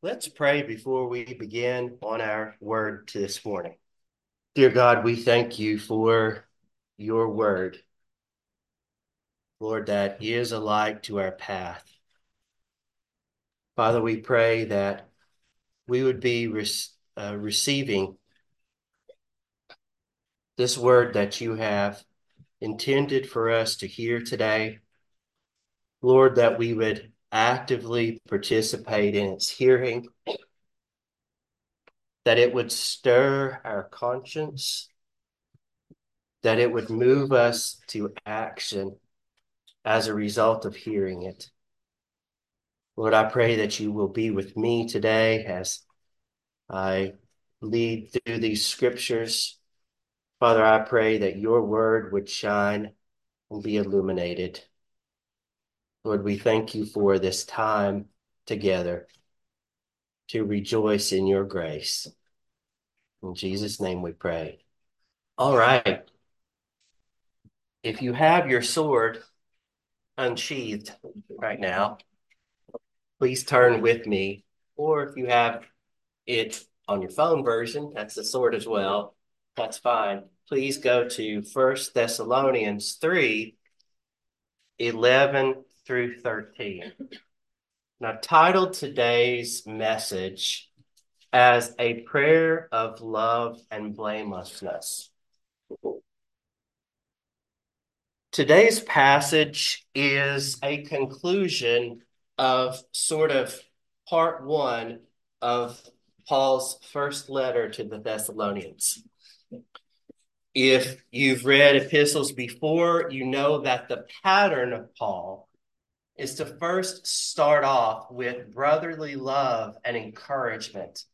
Let's pray before we begin on our word this morning. Dear God, we thank you for your word. Lord, that is a light to our path. Father, we pray that we would be re- uh, receiving this word that you have intended for us to hear today. Lord, that we would actively participate in its hearing, that it would stir our conscience, that it would move us to action as a result of hearing it. Lord, I pray that you will be with me today as I lead through these scriptures. Father, I pray that your word would shine and be illuminated. Lord, we thank you for this time together to rejoice in your grace. In Jesus' name we pray. All right. If you have your sword unsheathed right now, please turn with me. Or if you have it on your phone version, that's the sword as well. That's fine. Please go to First Thessalonians 3 11 through 13. Now, titled today's message as a prayer of love and blamelessness. Today's passage is a conclusion of sort of part one of Paul's first letter to the Thessalonians. If you've read epistles before, you know that the pattern of Paul is to first start off with brotherly love and encouragement,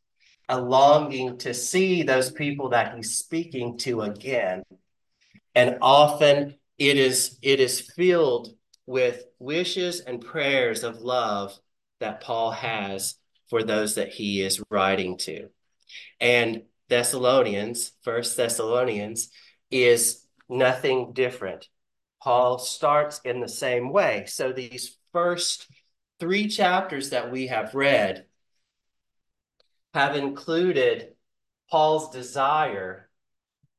a longing to see those people that he's speaking to again. And often it is it is filled with wishes and prayers of love that Paul has for those that he is writing to. And Thessalonians, First Thessalonians, is nothing different. Paul starts in the same way. So these first three chapters that we have read have included Paul's desire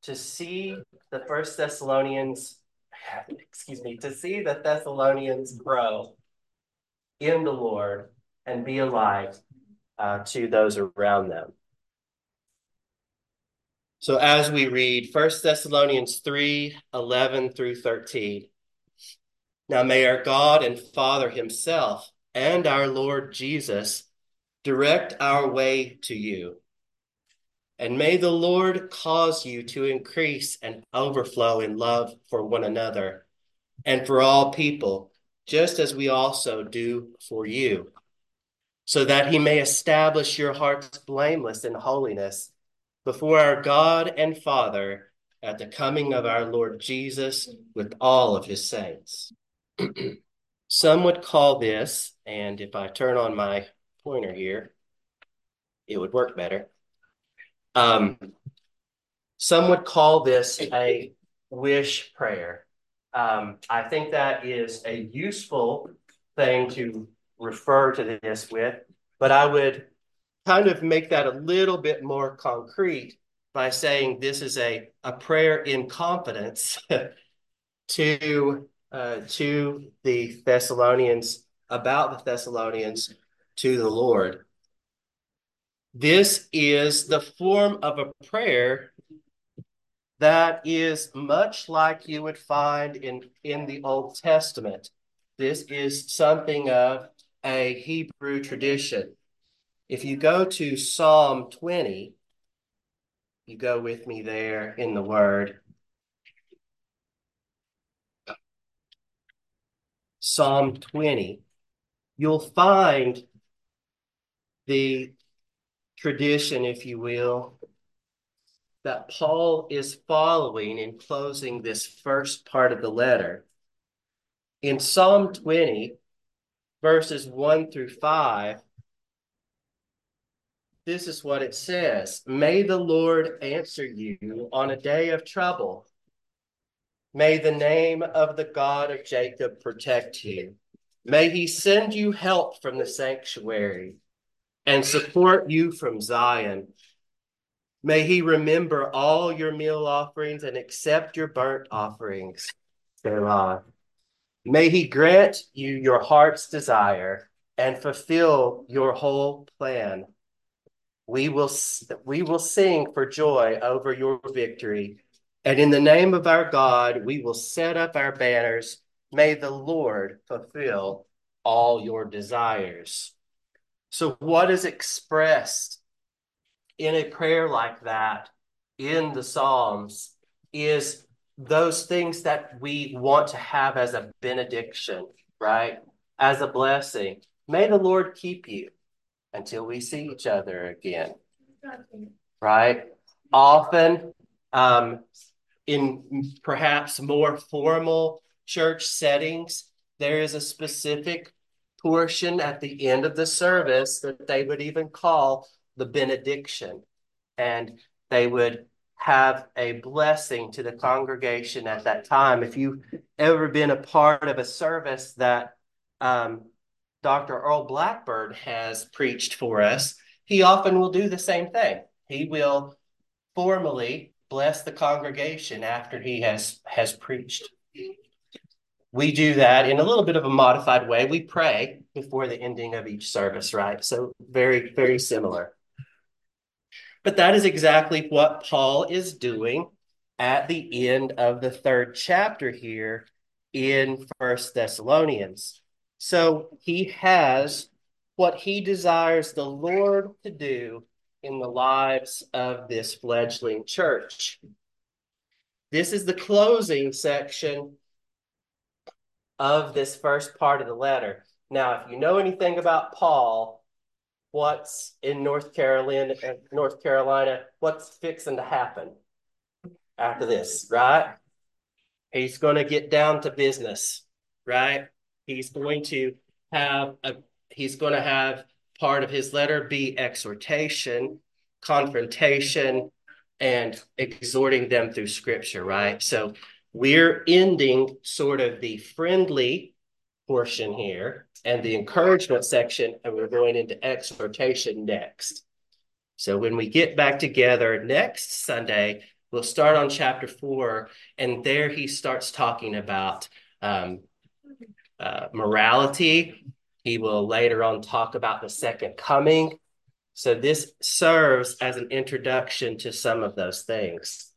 to see the First Thessalonians, excuse me, to see the Thessalonians grow in the Lord and be alive uh, to those around them. So as we read 1 Thessalonians 3 11 through 13. Now may our God and Father Himself and our Lord Jesus direct our way to you. And may the Lord cause you to increase and overflow in love for one another and for all people, just as we also do for you, so that He may establish your hearts blameless in holiness before our God and Father at the coming of our Lord Jesus with all of his saints. Some would call this, and if I turn on my pointer here, it would work better. Um, some would call this a wish prayer. Um, I think that is a useful thing to refer to this with, but I would kind of make that a little bit more concrete by saying this is a, a prayer in confidence to uh, to the Thessalonians about the Thessalonians to the Lord. This is the form of a prayer that is much like you would find in, in the Old Testament. This is something of a Hebrew tradition. If you go to Psalm 20, you go with me there in the word. Psalm 20, you'll find the tradition, if you will, that Paul is following in closing this first part of the letter. In Psalm 20, verses 1 through 5, this is what it says May the Lord answer you on a day of trouble. May the name of the God of Jacob protect you. May he send you help from the sanctuary. and support you from Zion. May he remember all your meal offerings and accept your burnt offerings. Selah. May he grant you your heart's desire and fulfill your whole plan. We will, we will sing for joy over your victory. And in the name of our God, we will set up our banners. May the Lord fulfill all your desires. So, what is expressed in a prayer like that in the Psalms is those things that we want to have as a benediction, right? As a blessing. May the Lord keep you until we see each other again, right? Often, um, in perhaps more formal church settings, there is a specific portion at the end of the service that they would even call the benediction. And they would have a blessing to the congregation at that time. If you've ever been a part of a service that um, Dr. Earl Blackburn has preached for us, he often will do the same thing. He will formally bless the congregation after he has has preached. We do that in a little bit of a modified way. We pray before the ending of each service, right? So very, very similar. But that is exactly what Paul is doing at the end of the third chapter here in First Thessalonians. So he has what he desires the Lord to do in the lives of this fledgling church. This is the closing section of this first part of the letter. Now, if you know anything about Paul, what's in North Carolina, uh, North Carolina, what's fixing to happen after this, right? He's going to get down to business, right? He's going to have a he's going to have part of his letter be exhortation, confrontation, and exhorting them through scripture, right? So we're ending sort of the friendly portion here and the encouragement section, and we're going into exhortation next. So when we get back together next Sunday, we'll start on chapter four, and there he starts talking about um, uh, morality. He will later on talk about the second coming. So this serves as an introduction to some of those things.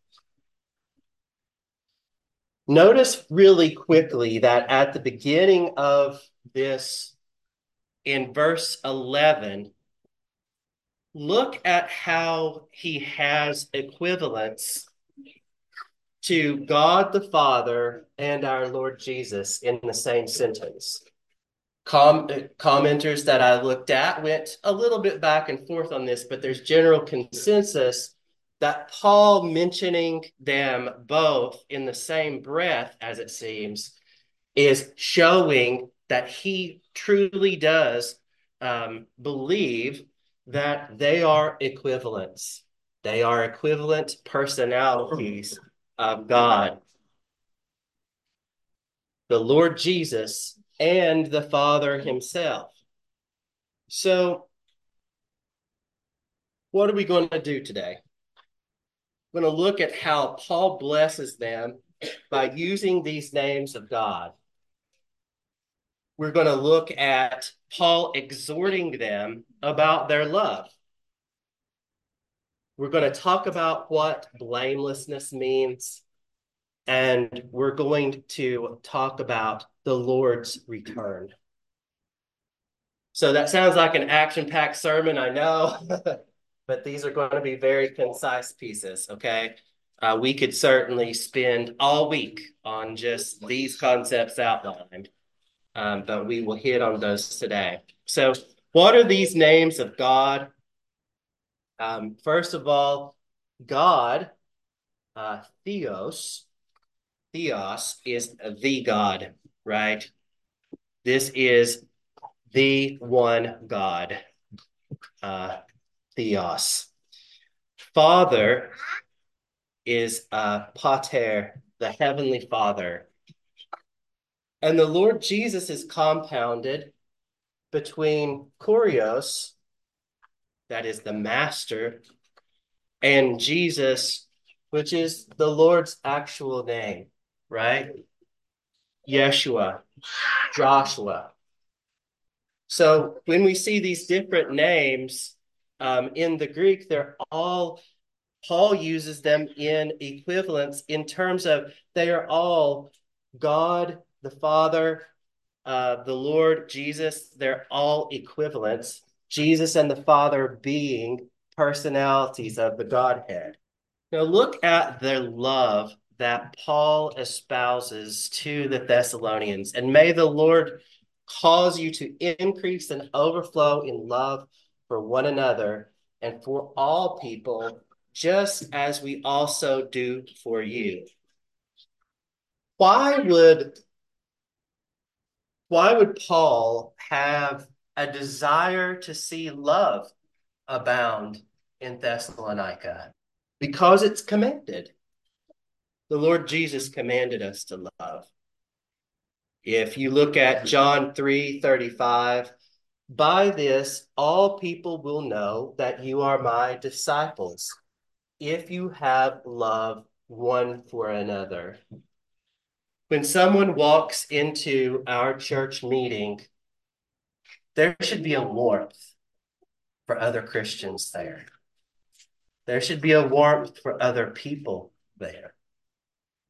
Notice really quickly that at the beginning of this, in verse 11, look at how he has equivalence to God the Father and our Lord Jesus in the same sentence. Com- commenters that I looked at went a little bit back and forth on this, but there's general consensus that Paul mentioning them both in the same breath, as it seems, is showing that he truly does um, believe that they are equivalents. They are equivalent personalities of God. The Lord Jesus and the Father Himself. So, what are we going to do today? We're going to look at how Paul blesses them by using these names of God. We're going to look at Paul exhorting them about their love. We're going to talk about what blamelessness means, and we're going to talk about the Lord's return. So that sounds like an action packed sermon, I know, but these are going to be very concise pieces, okay? Uh, we could certainly spend all week on just these concepts outlined, um, but we will hit on those today. So, what are these names of God? Um, first of all, God, uh, Theos, Theos is the God, right? This is the one God, uh, Theos. Father is uh, Pater, the Heavenly Father. And the Lord Jesus is compounded between Kurios that is the master, and Jesus, which is the Lord's actual name, right? Yeshua, Joshua. So when we see these different names um, in the Greek, they're all, Paul uses them in equivalence in terms of they are all God, the Father, uh, the Lord, Jesus, they're all equivalents. Jesus and the Father being personalities of the Godhead. Now look at the love that Paul espouses to the Thessalonians, and may the Lord cause you to increase and overflow in love for one another and for all people, just as we also do for you. Why would why would Paul have a desire to see love abound in Thessalonica? Because it's commanded. The Lord Jesus commanded us to love. If you look at John 3 35, by this all people will know that you are my disciples, if you have love one for another. When someone walks into our church meeting, there should be a warmth for other Christians there. There should be a warmth for other people there.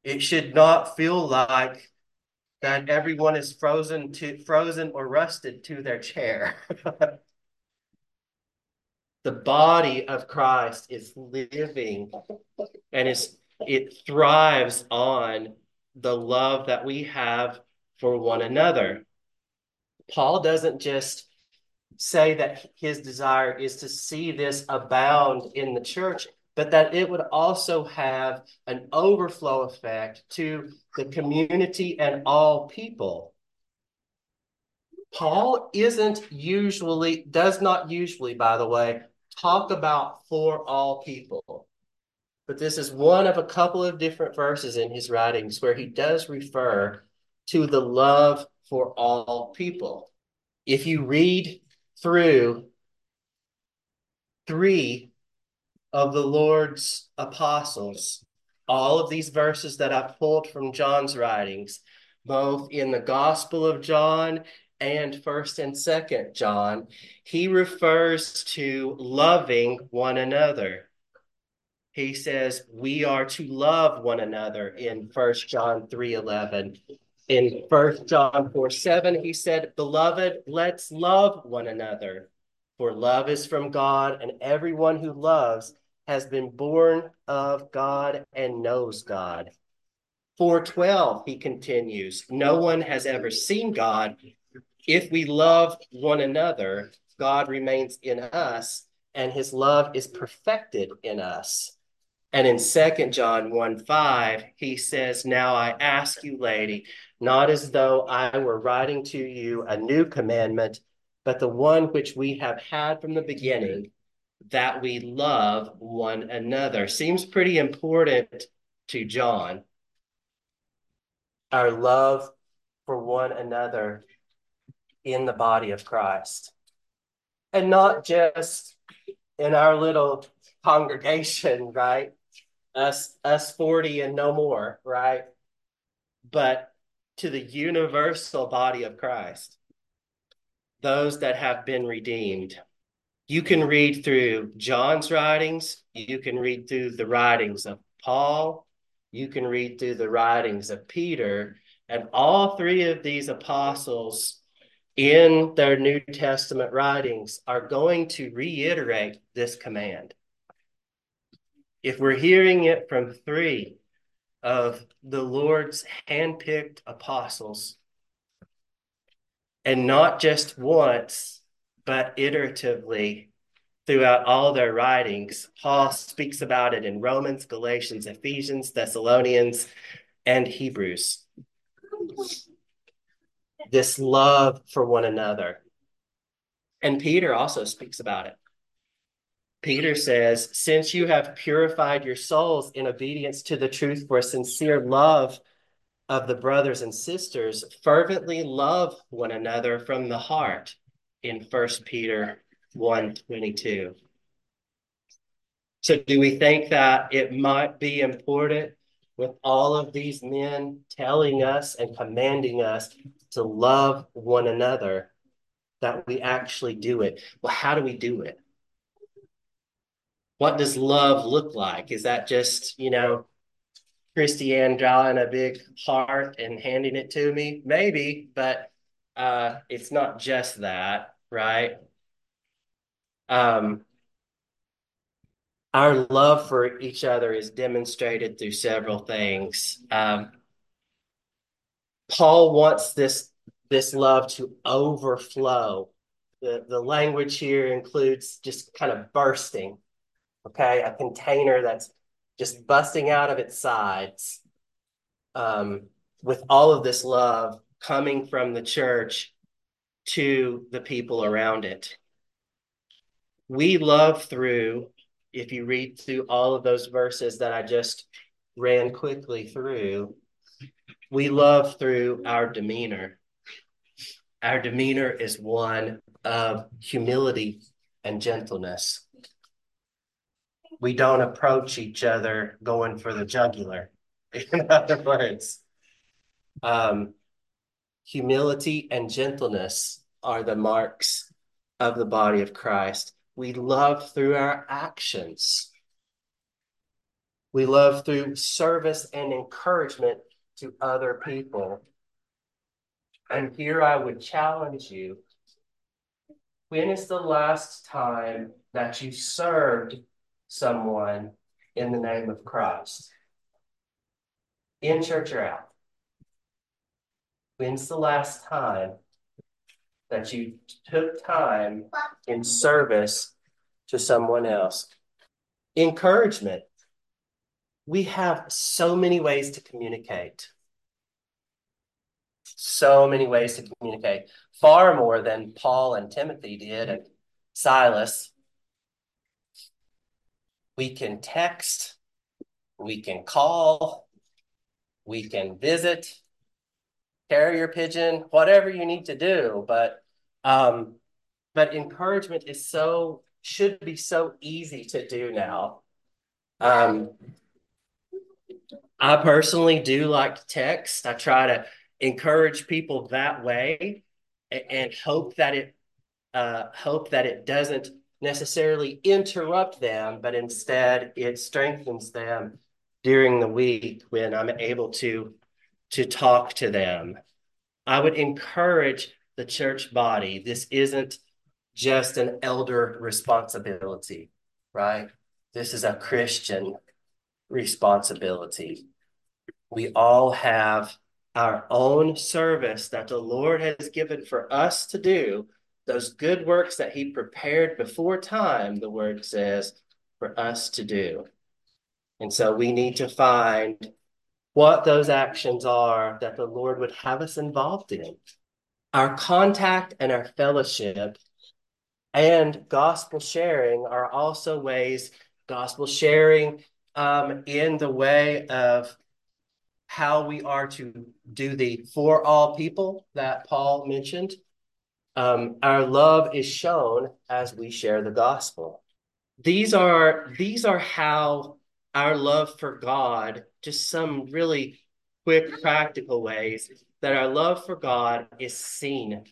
It should not feel like that everyone is frozen to frozen or rusted to their chair. the body of Christ is living and is it thrives on the love that we have for one another. Paul doesn't just say that his desire is to see this abound in the church but that it would also have an overflow effect to the community and all people. Paul isn't usually, does not usually, by the way, talk about for all people. But this is one of a couple of different verses in his writings where he does refer to the love for all people. If you read through three of the Lord's apostles. All of these verses that I pulled from John's writings, both in the Gospel of John and 1st and 2nd John, he refers to loving one another. He says we are to love one another in First John 3:11. In First John 4 7, he said, Beloved, let's love one another. For love is from God, and everyone who loves has been born of God and knows God. 412, he continues, no one has ever seen God. If we love one another, God remains in us and his love is perfected in us. And in Second John 1 5, he says, Now I ask you, lady, not as though I were writing to you a new commandment, but the one which we have had from the beginning that we love one another. Seems pretty important to John. Our love for one another in the body of Christ. And not just in our little congregation, right? Us us 40 and no more, right? But to the universal body of Christ. Those that have been redeemed you can read through John's writings, you can read through the writings of Paul, you can read through the writings of Peter, and all three of these apostles in their New Testament writings are going to reiterate this command. If we're hearing it from three of the Lord's handpicked apostles, and not just once, but iteratively throughout all their writings. Paul speaks about it in Romans, Galatians, Ephesians, Thessalonians, and Hebrews. This love for one another. And Peter also speaks about it. Peter says, Since you have purified your souls in obedience to the truth for sincere love of the brothers and sisters, fervently love one another from the heart in First Peter 1 22. So, do we think that it might be important with all of these men telling us and commanding us to love one another that we actually do it? Well, how do we do it? What does love look like? Is that just, you know, Christiane drawing a big heart and handing it to me? Maybe, but uh, it's not just that, right? Um, our love for each other is demonstrated through several things. Um, Paul wants this this love to overflow. The, the language here includes just kind of bursting, okay? A container that's just busting out of its sides um, with all of this love coming from the church to the people around it. We love through, if you read through all of those verses that I just ran quickly through, we love through our demeanor. Our demeanor is one of humility and gentleness. We don't approach each other going for the jugular. In other words, um, humility and gentleness are the marks of the body of Christ. We love through our actions. We love through service and encouragement to other people. And here I would challenge you when is the last time that you served someone in the name of Christ? In church or out? When's the last time that you took time in service to someone else? Encouragement. We have so many ways to communicate so many ways to communicate, far more than Paul and Timothy did and Silas. We can text, we can call, we can visit, carrier pigeon, whatever you need to do. But um, but encouragement is so should be so easy to do now. Um, I personally do like text. I try to encourage people that way and hope that it uh, hope that it doesn't necessarily interrupt them, but instead it strengthens them during the week when I'm able to to talk to them. I would encourage the church body. This isn't just an elder responsibility, right? This is a Christian responsibility. We all have our own service that the Lord has given for us to do, those good works that He prepared before time, the word says, for us to do. And so we need to find what those actions are that the Lord would have us involved in. Our contact and our fellowship and gospel sharing are also ways, gospel sharing um, in the way of how we are to do the for all people that Paul mentioned. Um, our love is shown as we share the gospel. These are these are how our love for God, just some really quick practical ways that our love for God is seen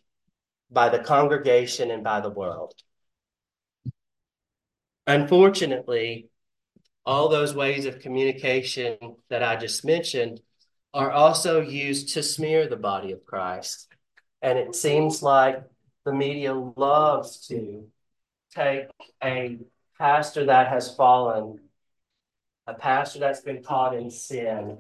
by the congregation and by the world. Unfortunately, all those ways of communication that I just mentioned are also used to smear the body of Christ. And it seems like the media loves to take a pastor that has fallen, a pastor that's been caught in sin,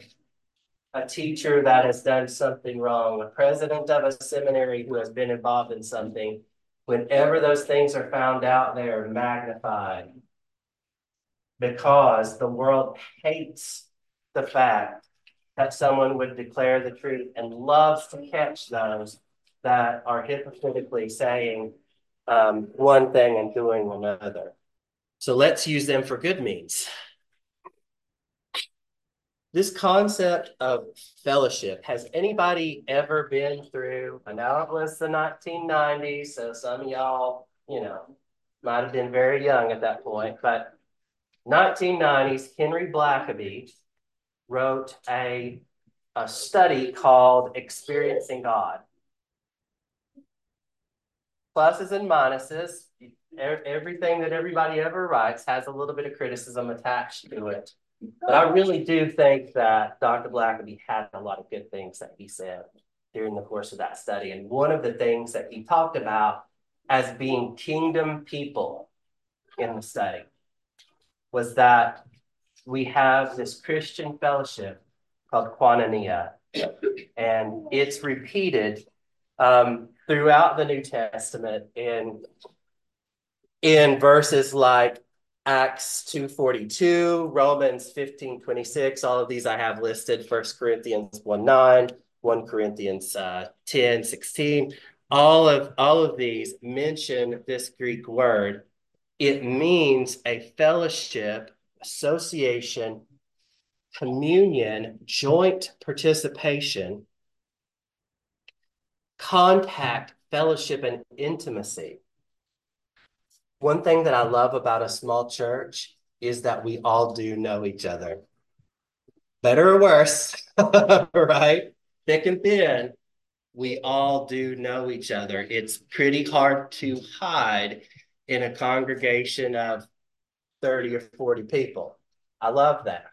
a teacher that has done something wrong, a president of a seminary who has been involved in something. Whenever those things are found out, they are magnified because the world hates the fact that someone would declare the truth and loves to catch those that are hypocritically saying um, one thing and doing another. So let's use them for good means. This concept of fellowship, has anybody ever been through? I know it was the 1990s, so some of y'all, you know, might have been very young at that point, but 1990s, Henry Blackaby wrote a, a study called Experiencing God. Pluses and minuses, everything that everybody ever writes has a little bit of criticism attached to it. But I really do think that Dr. Blackaby had a lot of good things that he said during the course of that study. And one of the things that he talked about as being kingdom people in the study was that we have this Christian fellowship called Koinonia, and it's repeated um, throughout the New Testament in in verses like Acts 2.42, Romans 15.26, all of these I have listed, First Corinthians 1 9, 1 Corinthians uh, 10, 16. All of, all of these mention this Greek word. It means a fellowship, association, communion, joint participation, contact, fellowship, and intimacy. One thing that I love about a small church is that we all do know each other. Better or worse, right? Thick and thin, we all do know each other. It's pretty hard to hide in a congregation of 30 or 40 people. I love that.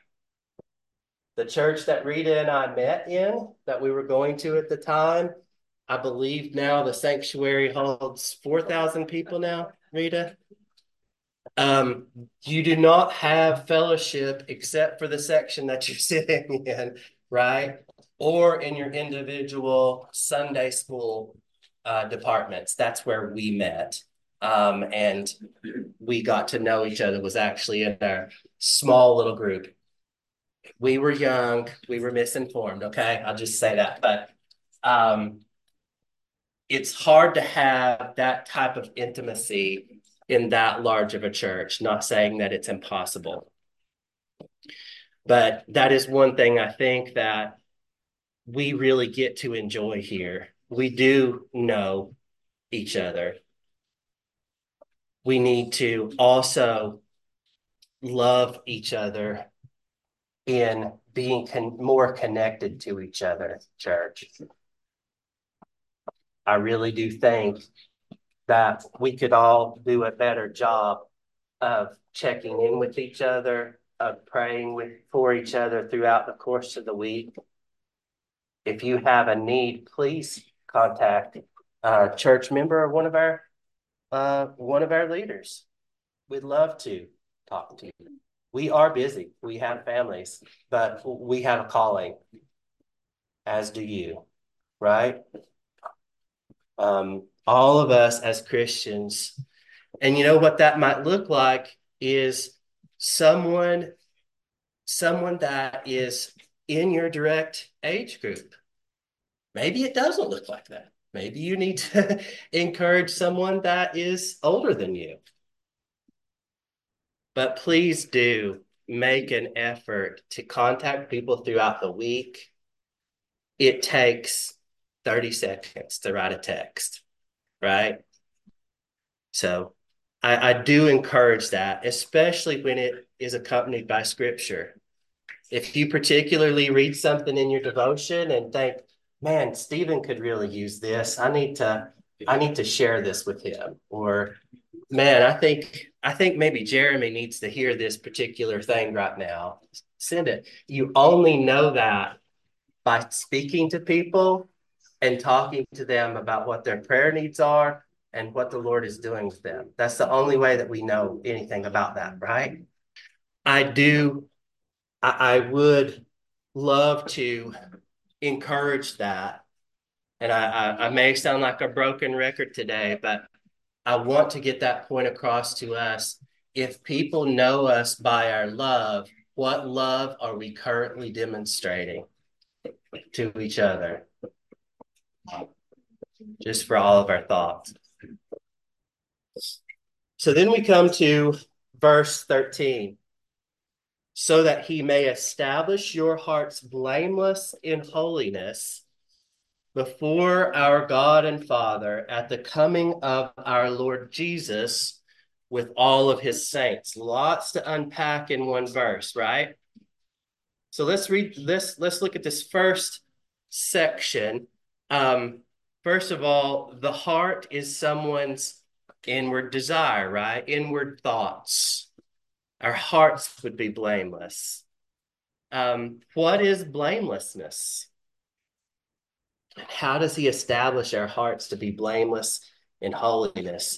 The church that Rita and I met in, that we were going to at the time, I believe now the sanctuary holds 4,000 people now, Rita. Um, you do not have fellowship except for the section that you're sitting in, right? Or in your individual Sunday school uh, departments. That's where we met. Um, and we got to know each other was actually in our small little group. We were young, we were misinformed, okay? I'll just say that. But um, it's hard to have that type of intimacy in that large of a church, not saying that it's impossible. But that is one thing I think that we really get to enjoy here. We do know each other. We need to also love each other in being con- more connected to each other, church. I really do think that we could all do a better job of checking in with each other, of praying with for each other throughout the course of the week. If you have a need, please contact a church member or one of our uh, one of our leaders. We'd love to talk to you. We are busy. We have families, but we have a calling, as do you, right? Um, all of us as Christians. And you know what that might look like is someone someone that is in your direct age group. Maybe it doesn't look like that. Maybe you need to encourage someone that is older than you. But please do make an effort to contact people throughout the week. It takes 30 seconds to write a text right? So I, I do encourage that, especially when it is accompanied by scripture. If you particularly read something in your devotion and think, man, Stephen could really use this, I need to I need to share this with him. Or man, I think I think maybe Jeremy needs to hear this particular thing right now. Send it. You only know that by speaking to people and talking to them about what their prayer needs are and what the Lord is doing with them. That's the only way that we know anything about that, right? I do, I, I would love to encourage that. And I, I, I may sound like a broken record today, but I want to get that point across to us. If people know us by our love, what love are we currently demonstrating to each other? Just for all of our thoughts. So then we come to verse 13. So that he may establish your hearts blameless in holiness before our God and Father at the coming of our Lord Jesus with all of his saints. Lots to unpack in one verse, right? So let's read this. Let's look at this first section. Um, first of all, the heart is someone's inward desire, right? Inward thoughts. Our hearts would be blameless. Um, what is blamelessness? How does he establish our hearts to be blameless in holiness?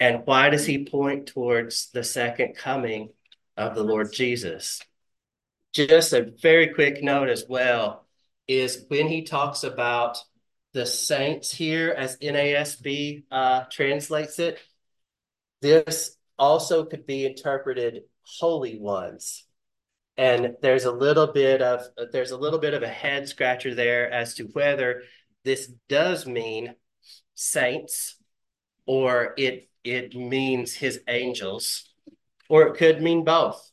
And why does he point towards the second coming of the Lord Jesus? Just a very quick note as well is when he talks about the saints here, as NASB uh, translates it, this also could be interpreted holy ones. And there's a little bit of there's a little bit of a head scratcher there as to whether this does mean saints or it it means his angels or it could mean both.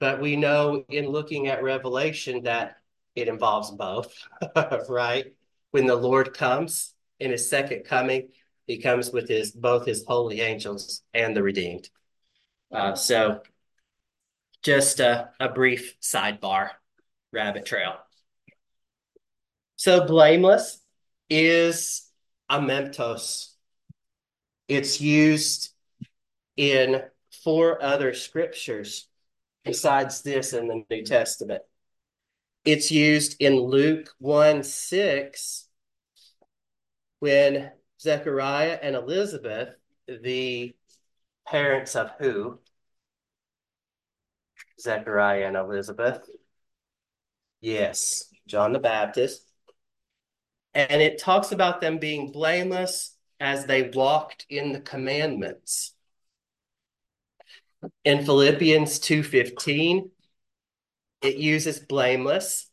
But we know in looking at Revelation that it involves both, right? When the Lord comes in his second coming, he comes with his both his holy angels and the redeemed. Uh, so just a, a brief sidebar rabbit trail. So blameless is amemptos. It's used in four other scriptures besides this in the New Testament. It's used in Luke 1 6 when Zechariah and Elizabeth, the parents of who? Zechariah and Elizabeth. Yes, John the Baptist. And it talks about them being blameless as they walked in the commandments. In Philippians 2:15, it uses blameless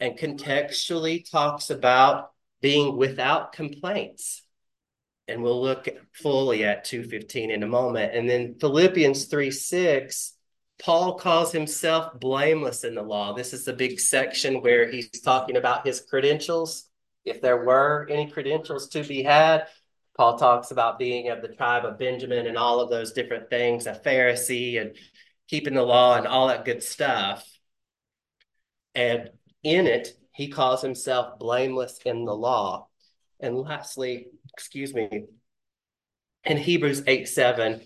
and contextually talks about being without complaints. And we'll look fully at 215 in a moment. And then Philippians 3 6, Paul calls himself blameless in the law. This is the big section where he's talking about his credentials. If there were any credentials to be had, Paul talks about being of the tribe of Benjamin and all of those different things, a Pharisee and keeping the law and all that good stuff. And in it, he calls himself blameless in the law. And lastly, excuse me, in Hebrews 8 7,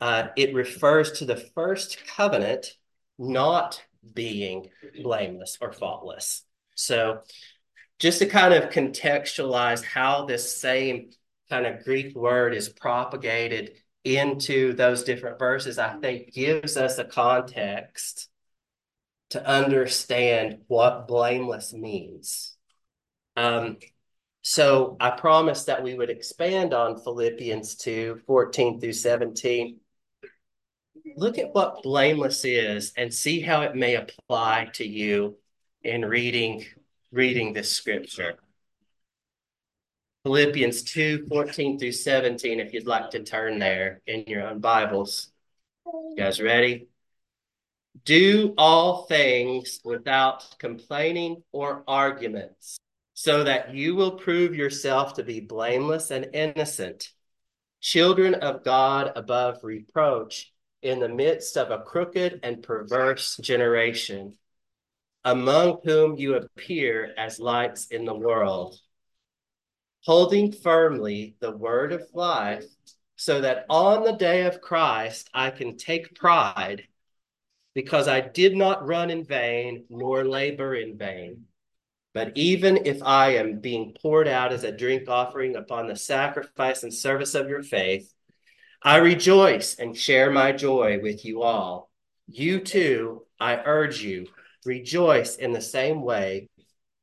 uh, it refers to the first covenant not being blameless or faultless. So, just to kind of contextualize how this same kind of Greek word is propagated into those different verses, I think gives us a context to understand what blameless means. Um, so I promised that we would expand on Philippians 2 14 through 17. Look at what blameless is and see how it may apply to you in reading reading this scripture. Philippians 2 14 through 17, if you'd like to turn there in your own Bibles. You guys ready? Do all things without complaining or arguments, so that you will prove yourself to be blameless and innocent, children of God above reproach, in the midst of a crooked and perverse generation, among whom you appear as lights in the world, holding firmly the word of life, so that on the day of Christ I can take pride because I did not run in vain nor labor in vain. But even if I am being poured out as a drink offering upon the sacrifice and service of your faith, I rejoice and share my joy with you all. You too, I urge you, rejoice in the same way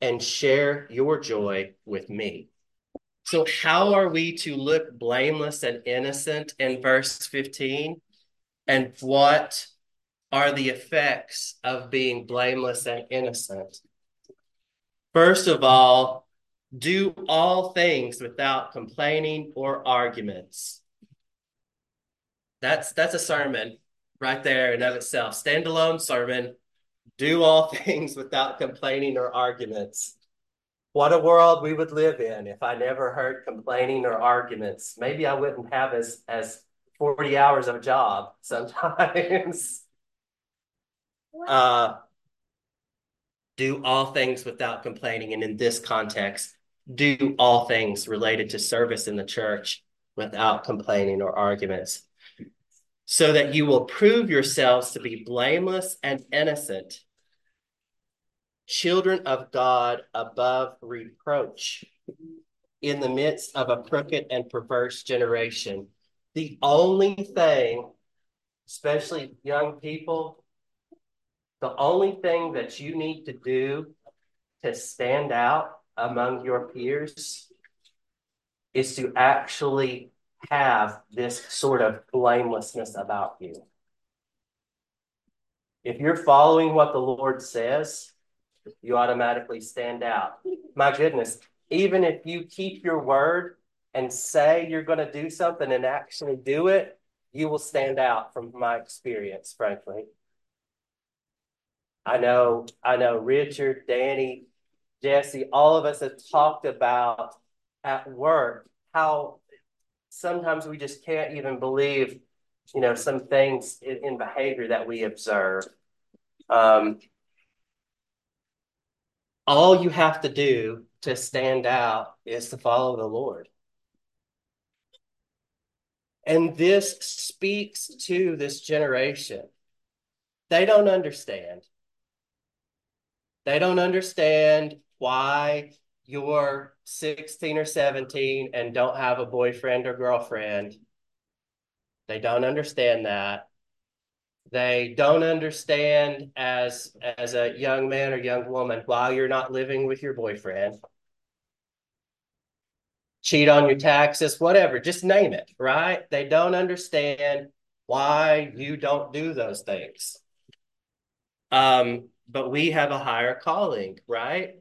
and share your joy with me. So, how are we to look blameless and innocent in verse 15? And what are the effects of being blameless and innocent. First of all, do all things without complaining or arguments. That's that's a sermon right there in of itself. Standalone sermon. Do all things without complaining or arguments. What a world we would live in if I never heard complaining or arguments. Maybe I wouldn't have as as 40 hours of a job sometimes. uh, do all things without complaining. And in this context, do all things related to service in the church without complaining or arguments, so that you will prove yourselves to be blameless and innocent, children of God above reproach, in the midst of a crooked and perverse generation. The only thing, especially young people, the only thing that you need to do to stand out among your peers is to actually have this sort of blamelessness about you. If you're following what the Lord says, you automatically stand out. My goodness, even if you keep your word and say you're going to do something and actually do it, you will stand out from my experience, frankly. I know, I know Richard, Danny, Jesse, all of us have talked about at work how sometimes we just can't even believe, you know, some things in, in behavior that we observe. Um, all you have to do to stand out is to follow the Lord. And this speaks to this generation. They don't understand. They don't understand why you're 16 or 17 and don't have a boyfriend or girlfriend. They don't understand that. They don't understand as as a young man or young woman while you're not living with your boyfriend. Cheat on your taxes, whatever, just name it, right? They don't understand why you don't do those things. Um, but we have a higher calling, right?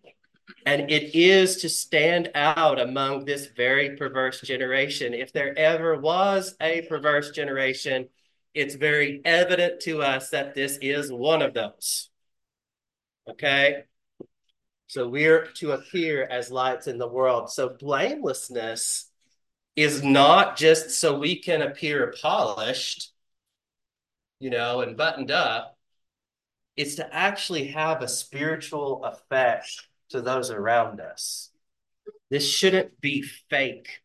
And it is to stand out among this very perverse generation. If there ever was a perverse generation, it's very evident to us that this is one of those. Okay? So we're to appear as lights in the world. So blamelessness is not just so we can appear polished, you know, and buttoned up is to actually have a spiritual effect to those around us. This shouldn't be fake.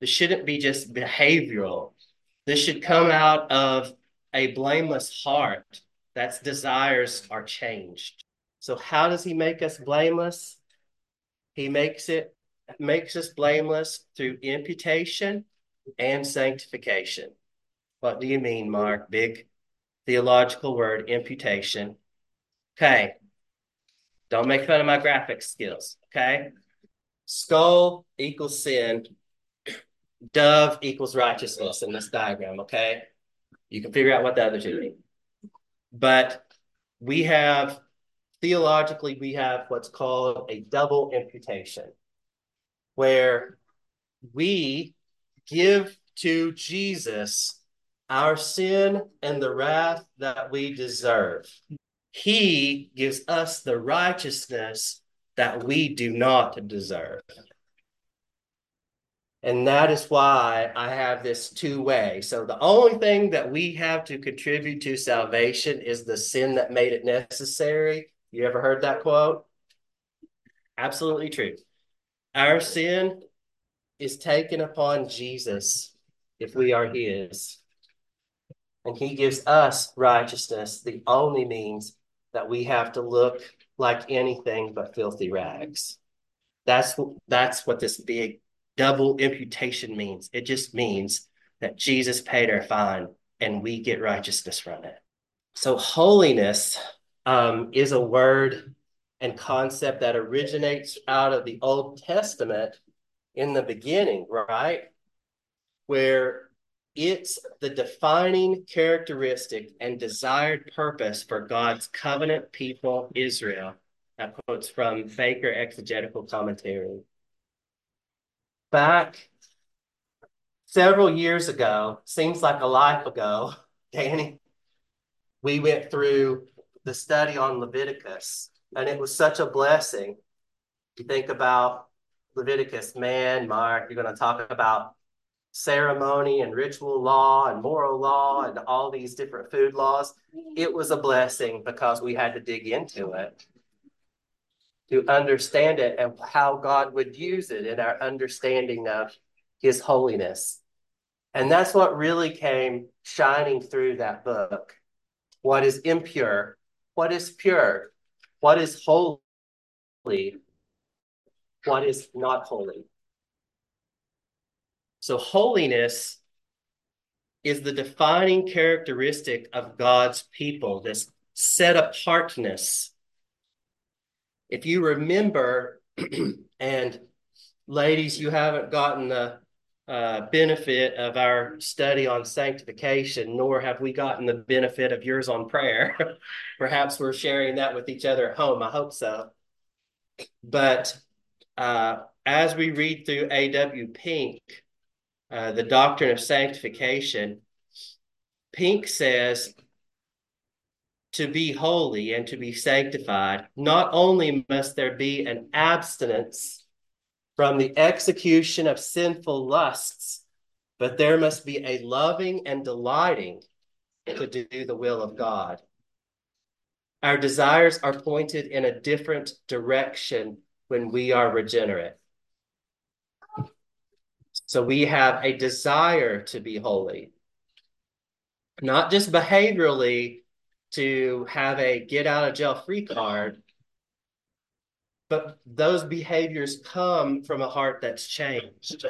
This shouldn't be just behavioral. This should come out of a blameless heart that's desires are changed. So how does he make us blameless? He makes it makes us blameless through imputation and sanctification. What do you mean, Mark? Big theological word, imputation. Okay. Don't make fun of my graphic skills. Okay. Skull equals sin. Dove equals righteousness in this diagram. Okay. You can figure out what the other two mean. But we have, theologically, we have what's called a double imputation, where we give to Jesus our sin and the wrath that we deserve. He gives us the righteousness that we do not deserve. And that is why I have this two way. So the only thing that we have to contribute to salvation is the sin that made it necessary. You ever heard that quote? Absolutely true. Our sin is taken upon Jesus if we are his. And he gives us righteousness, the only means that we have to look like anything but filthy rags. That's that's what this big double imputation means. It just means that Jesus paid our fine and we get righteousness from it. So holiness um, is a word and concept that originates out of the Old Testament in the beginning, right? Where it's the defining characteristic and desired purpose for God's covenant people, Israel. That quotes from Baker Exegetical Commentary. Back several years ago, seems like a life ago, Danny, we went through the study on Leviticus, and it was such a blessing. You think about Leviticus, man, Mark, you're going to talk about ceremony and ritual law and moral law and all these different food laws, it was a blessing because we had to dig into it to understand it and how God would use it in our understanding of his holiness. And that's what really came shining through that book. What is impure? What is pure? What is holy? What is not holy? So, holiness is the defining characteristic of God's people, this set apartness. If you remember, and ladies, you haven't gotten the uh, benefit of our study on sanctification, nor have we gotten the benefit of yours on prayer. Perhaps we're sharing that with each other at home. I hope so. But uh, as we read through A.W. Pink, uh, the doctrine of sanctification, Pink says to be holy and to be sanctified, not only must there be an abstinence from the execution of sinful lusts, but there must be a loving and delighting to do the will of God. Our desires are pointed in a different direction when we are regenerate. So we have a desire to be holy, not just behaviorally to have a get out of jail free card, but those behaviors come from a heart that's changed.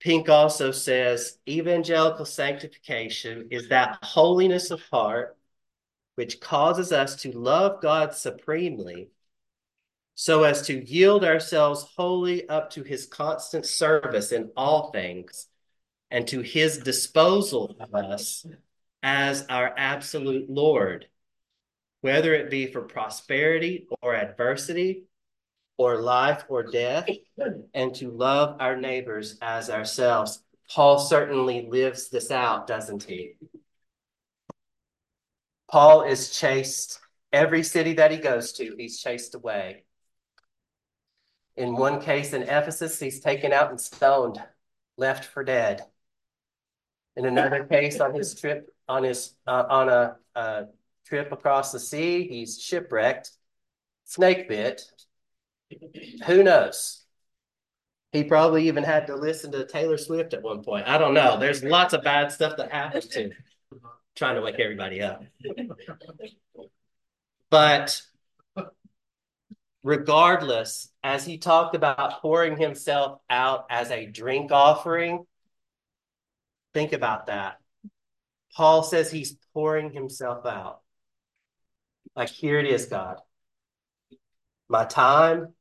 Pink also says evangelical sanctification is that holiness of heart which causes us to love God supremely so as to yield ourselves wholly up to his constant service in all things and to his disposal of us as our absolute Lord whether it be for prosperity or adversity, or life or death, and to love our neighbors as ourselves. Paul certainly lives this out, doesn't he? Paul is chased every city that he goes to, he's chased away. In one case in Ephesus, he's taken out and stoned, left for dead. In another case on his trip, on his uh, on a, a trip across the sea. He's shipwrecked, snake bit. Who knows? He probably even had to listen to Taylor Swift at one point. I don't know. There's lots of bad stuff that happens to trying to wake everybody up. But regardless, as he talked about pouring himself out as a drink offering, think about that. Paul says he's pouring himself out. Like, here it is, God. My time,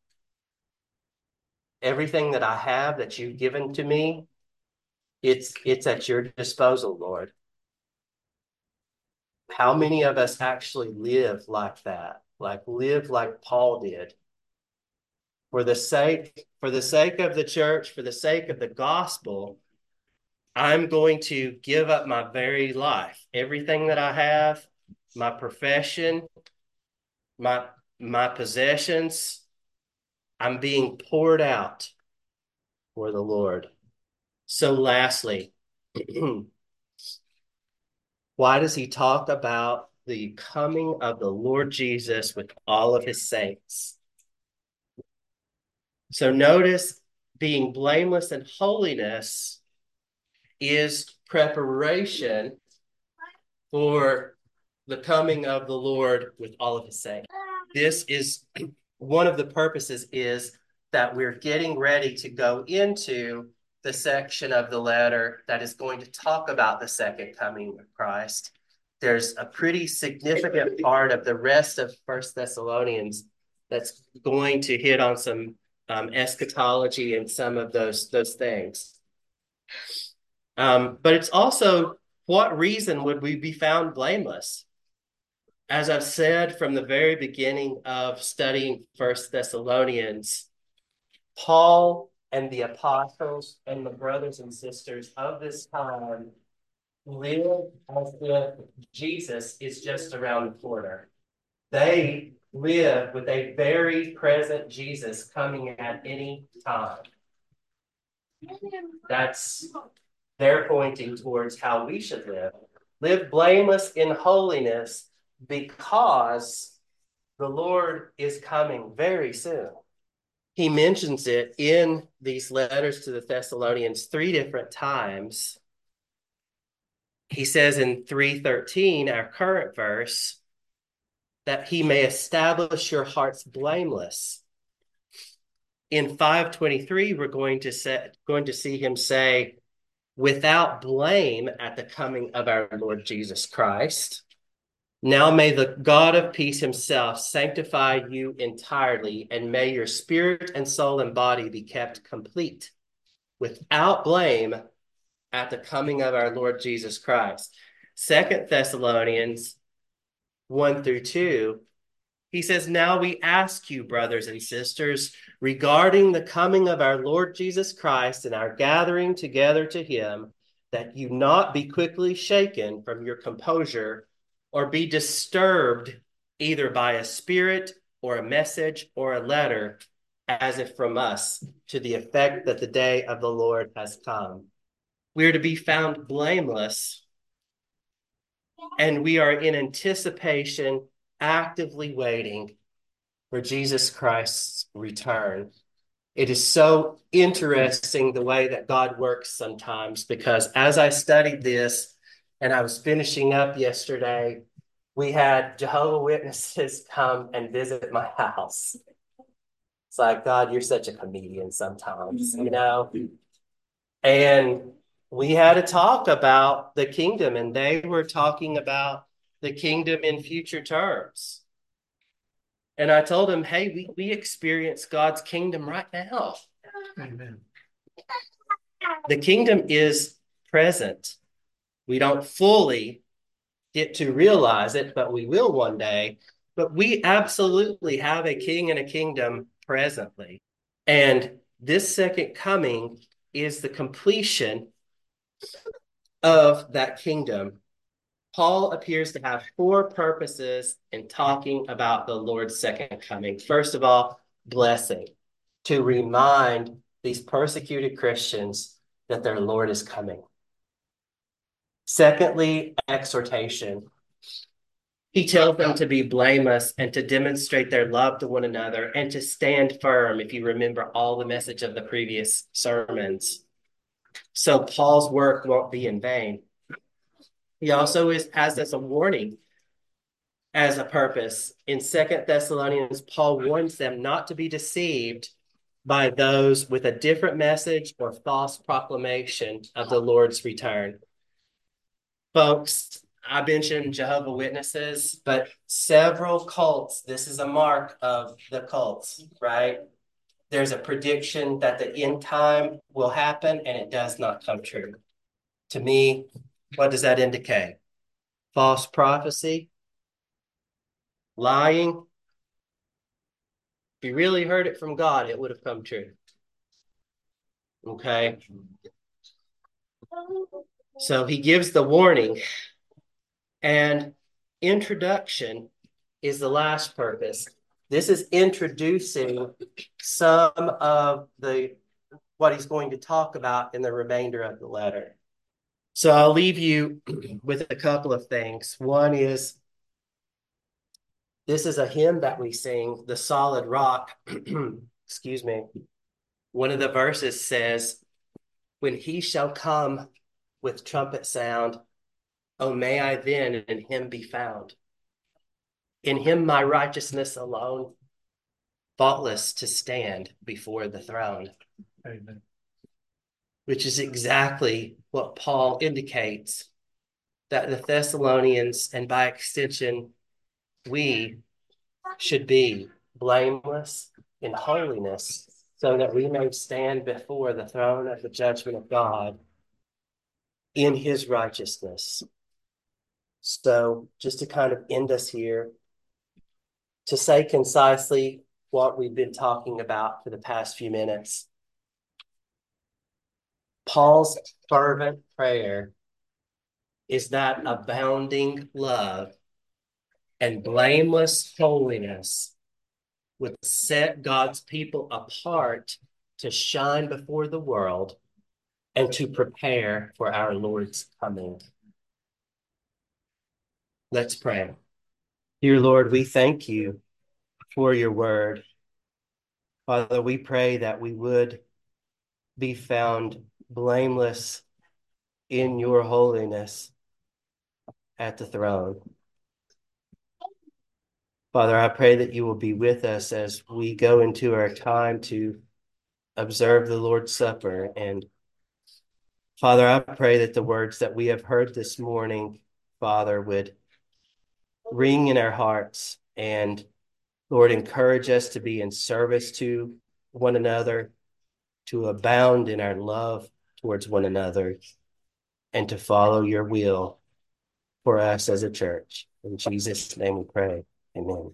everything that I have that you've given to me, it's it's at your disposal, Lord. How many of us actually live like that? Like live like Paul did. For the sake for the sake of the church, for the sake of the gospel, I'm going to give up my very life, everything that I have, my profession, my my possessions. I'm being poured out for the Lord. So lastly, why does he talk about the coming of the Lord Jesus with all of his saints? So notice being blameless in holiness is preparation for the coming of the Lord with all of his saints. This is one of the purposes is that we're getting ready to go into the section of the letter that is going to talk about the second coming of Christ. There's a pretty significant part of the rest of First Thessalonians that's going to hit on some um, eschatology and some of those those things. Um, but it's also what reason would we be found blameless? as I've said from the very beginning of studying First Thessalonians, Paul and the apostles and the brothers and sisters of this time live as if Jesus is just around the corner. They live with a very present Jesus coming at any time. That's they're pointing towards how we should live. Live blameless in holiness because the Lord is coming very soon. He mentions it in these letters to the Thessalonians three different times. He says in 313, our current verse, that he may establish your hearts blameless. In 523, we're going to set, going to see him say, without blame at the coming of our Lord Jesus Christ. Now may the God of peace himself sanctify you entirely, and may your spirit and soul and body be kept complete without blame at the coming of our Lord Jesus Christ. Second Thessalonians 1 through 2, he says, Now we ask you, brothers and sisters, regarding the coming of our Lord Jesus Christ and our gathering together to him, that you not be quickly shaken from your composure or be disturbed either by a spirit or a message or a letter, as if from us, to the effect that the day of the Lord has come. We are to be found blameless, and we are in anticipation, actively waiting for Jesus Christ's return. It is so interesting the way that God works sometimes because as I studied this, and I was finishing up yesterday, we had Jehovah Witnesses come and visit my house. It's like, God, you're such a comedian sometimes, you mm-hmm. know? And we had a talk about the kingdom, and they were talking about the kingdom in future terms. And I told him, hey, we, we experience God's kingdom right now. Amen. The kingdom is present. We don't fully get to realize it, but we will one day. But we absolutely have a king and a kingdom presently. And this second coming is the completion of that kingdom. Paul appears to have four purposes in talking about the Lord's second coming. First of all, blessing, to remind these persecuted Christians that their Lord is coming. Secondly, exhortation. He tells them to be blameless and to demonstrate their love to one another and to stand firm, if you remember all the message of the previous sermons. So Paul's work won't be in vain. He also is, has as a warning as a purpose. In Second Thessalonians, Paul warns them not to be deceived by those with a different message or false proclamation of the Lord's return folks, I mentioned Jehovah Witnesses, but several cults, this is a mark of the cults, right? There's a prediction that the end time will happen and it does not come true. To me, what does that indicate? False prophecy, lying. If you really heard it from God, it would have come true. Okay. So he gives the warning, and introduction is the last purpose. This is introducing some of the what he's going to talk about in the remainder of the letter. So I'll leave you with a couple of things. One is this is a hymn that we sing, The Solid Rock. Excuse me. One of the verses says, When he shall come with trumpet sound. Oh, may I then in him be found. In him my righteousness alone, faultless to stand before the throne. Amen. Which is exactly what Paul indicates that the Thessalonians, and by extension, we should be blameless in holiness so that we may stand before the throne of the judgment of God in his righteousness. So, just to kind of end us here, to say concisely what we've been talking about for the past few minutes, Paul's fervent prayer is that abounding love and blameless holiness would set God's people apart to shine before the world and to prepare for our Lord's coming. Let's pray. Dear Lord, we thank you for your word. Father, we pray that we would be found blameless in your holiness at the throne. Father, I pray that you will be with us as we go into our time to observe the Lord's Supper. And Father, I pray that the words that we have heard this morning, Father, would ring in our hearts and Lord, encourage us to be in service to one another, to abound in our love towards one another, and to follow your will for us as a church. In Jesus' name we pray. Amen.